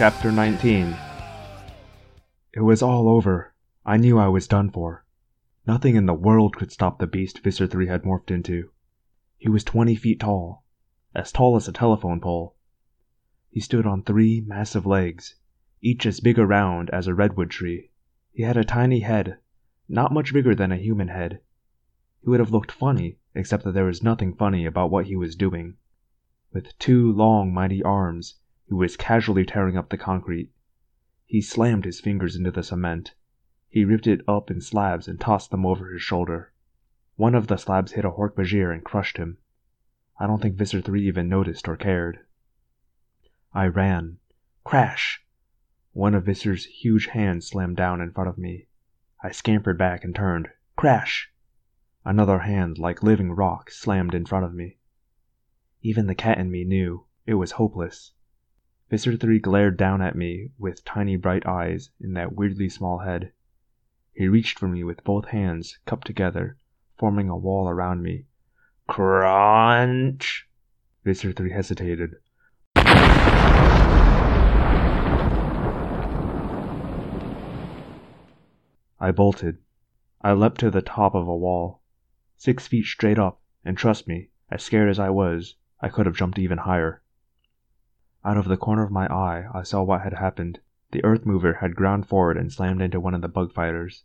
Chapter 19 It was all over. I knew I was done for. Nothing in the world could stop the beast Visser 3 had morphed into. He was 20 feet tall, as tall as a telephone pole. He stood on three massive legs, each as big around as a redwood tree. He had a tiny head, not much bigger than a human head. He would have looked funny, except that there was nothing funny about what he was doing. With two long, mighty arms, he was casually tearing up the concrete. He slammed his fingers into the cement. He ripped it up in slabs and tossed them over his shoulder. One of the slabs hit a Hork-Bajir and crushed him. I don't think Visser 3 even noticed or cared. I ran. Crash! One of Visser's huge hands slammed down in front of me. I scampered back and turned. Crash! Another hand, like living rock, slammed in front of me. Even the cat in me knew it was hopeless. Visser 3 glared down at me with tiny bright eyes in that weirdly small head. He reached for me with both hands cupped together, forming a wall around me. Crunch! Visser 3 hesitated. I bolted. I leapt to the top of a wall. Six feet straight up, and trust me, as scared as I was, I could have jumped even higher. Out of the corner of my eye, I saw what had happened. The earth mover had ground forward and slammed into one of the bug fighters.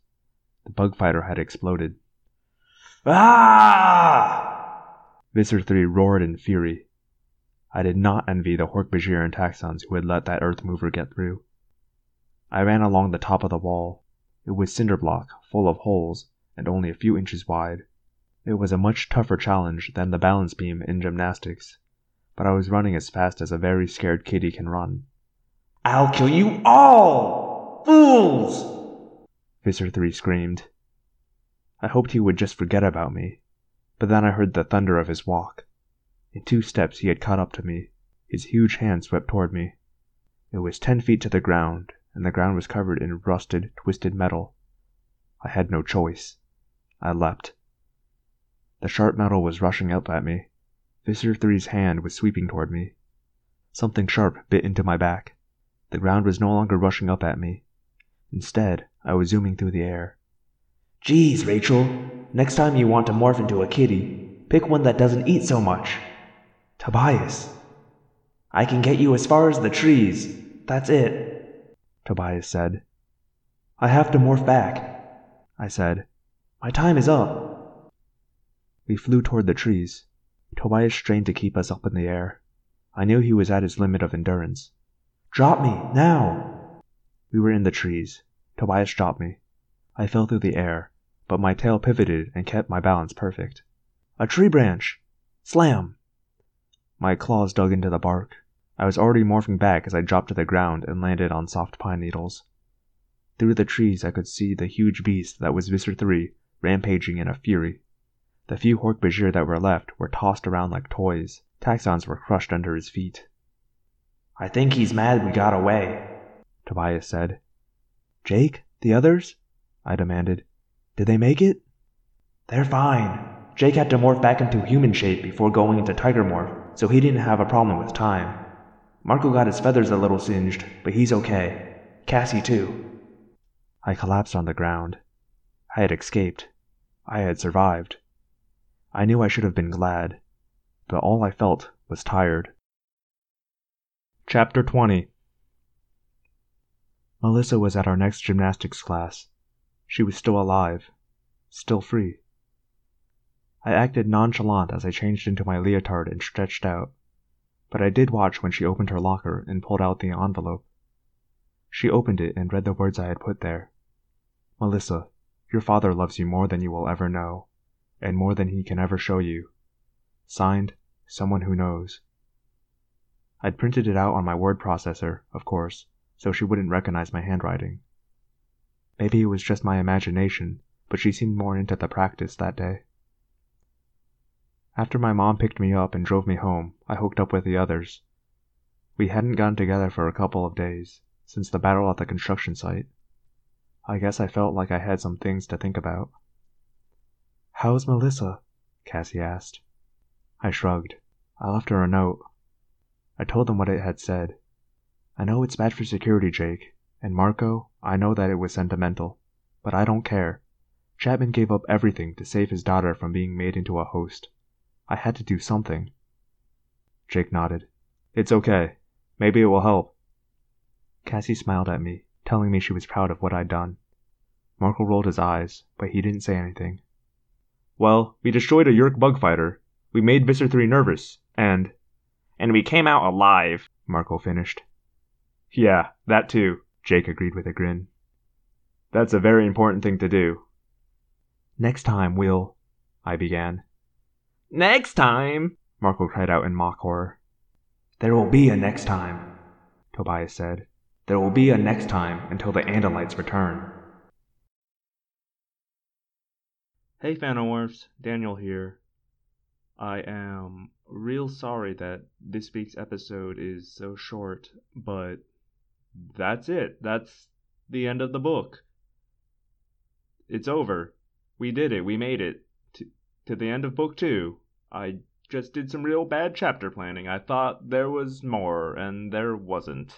The bug fighter had exploded. Ah! Visser 3 roared in fury. I did not envy the Hork-Bajir and Taxxons who had let that earth mover get through. I ran along the top of the wall. It was cinder block, full of holes, and only a few inches wide. It was a much tougher challenge than the balance beam in gymnastics, but I was running as fast as a very scared kitty can run. I'll kill you all! Fools! Visser 3 screamed. I hoped he would just forget about me, but then I heard the thunder of his walk. In two steps he had caught up to me. His huge hand swept toward me. It was ten feet to the ground, and the ground was covered in rusted, twisted metal. I had no choice. I leapt. The sharp metal was rushing up at me. Visser 3's hand was sweeping toward me. Something sharp bit into my back. The ground was no longer rushing up at me. Instead, I was zooming through the air. Geez, Rachel, next time you want to morph into a kitty, pick one that doesn't eat so much. Tobias. I can get you as far as the trees. That's it. Tobias said. I have to morph back, I said. My time is up. We flew toward the trees. Tobias strained to keep us up in the air. I knew he was at his limit of endurance. Drop me, now! We were in the trees. Tobias dropped me. I fell through the air, but my tail pivoted and kept my balance perfect. A tree branch! Slam! My claws dug into the bark. I was already morphing back as I dropped to the ground and landed on soft pine needles. Through the trees I could see the huge beast that was Visser 3 rampaging in a fury. The few Hork-Bajir that were left were tossed around like toys. Taxxons were crushed under his feet. I think he's mad we got away, Tobias said. Jake? The others? I demanded. Did they make it? They're fine. Jake had to morph back into human shape before going into tiger morph, so he didn't have a problem with time. Marco got his feathers a little singed, but he's okay. Cassie, too. I collapsed on the ground. I had escaped. I had survived. I knew I should have been glad, but all I felt was tired. Chapter 20 Melissa was at our next gymnastics class. She was still alive, still free. I acted nonchalant as I changed into my leotard and stretched out but I did watch when she opened her locker and pulled out the envelope. She opened it and read the words I had put there. Melissa, your father loves you more than you will ever know, and more than he can ever show you. Signed, Someone Who Knows. I'd printed it out on my word processor, of course, so she wouldn't recognize my handwriting. Maybe it was just my imagination, but she seemed more into the practice that day. After my mom picked me up and drove me home, I hooked up with the others. We hadn't gotten together for a couple of days, since the battle at the construction site. I guess I felt like I had some things to think about. How's Melissa? Cassie asked. I shrugged. I left her a note. I told them what it had said. I know it's bad for security, Jake, and Marco, I know that it was sentimental, but I don't care. Chapman gave up everything to save his daughter from being made into a host. I had to do something. Jake nodded. It's okay. Maybe it will help. Cassie smiled at me, telling me she was proud of what I'd done. Marco rolled his eyes, but he didn't say anything. Well, we destroyed a Yeerk bug fighter. We made Visser 3 nervous, and. And we came out alive, Marco finished. Yeah, that too, Jake agreed with a grin. That's a very important thing to do. Next time we'll. I began. Next time! Marco cried out in mock horror. There will be a next time, Tobias said. There will be a next time until the Andalites return. Hey Phanomorphs, Daniel here. I am real sorry that this week's episode is so short, but that's it. That's the end of the book. It's over. We did it. We made it to, to the end of book two. I just did some real bad chapter planning. I thought there was more, and there wasn't.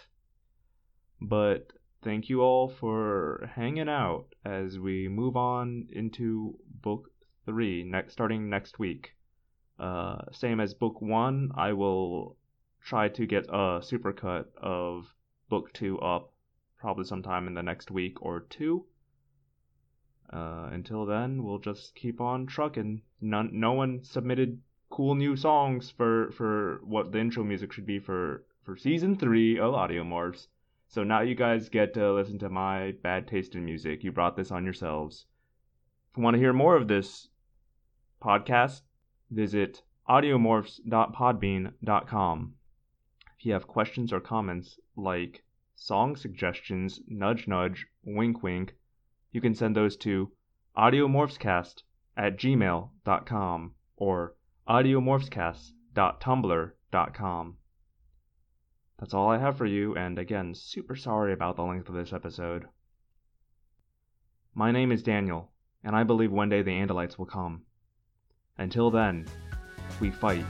But thank you all for hanging out as we move on into book three, next starting next week. Uh, same as book one, I will try to get a supercut of book two up probably sometime in the next week or two. Uh, until then, we'll just keep on trucking. None, no one submitted cool new songs for for what the intro music should be for for season three of Audiomorphs. So now you guys get to listen to my bad taste in music. You brought this on yourselves. If you want to hear more of this podcast, visit audiomorphs.podbean.com. If you have questions or comments like song suggestions, nudge nudge, wink wink, you can send those to audiomorphscast at gmail.com or audiomorphscast.tumblr.com. That's all I have for you, and again, super sorry about the length of this episode. My name is Daniel, and I believe one day the Andalites will come. Until then, we fight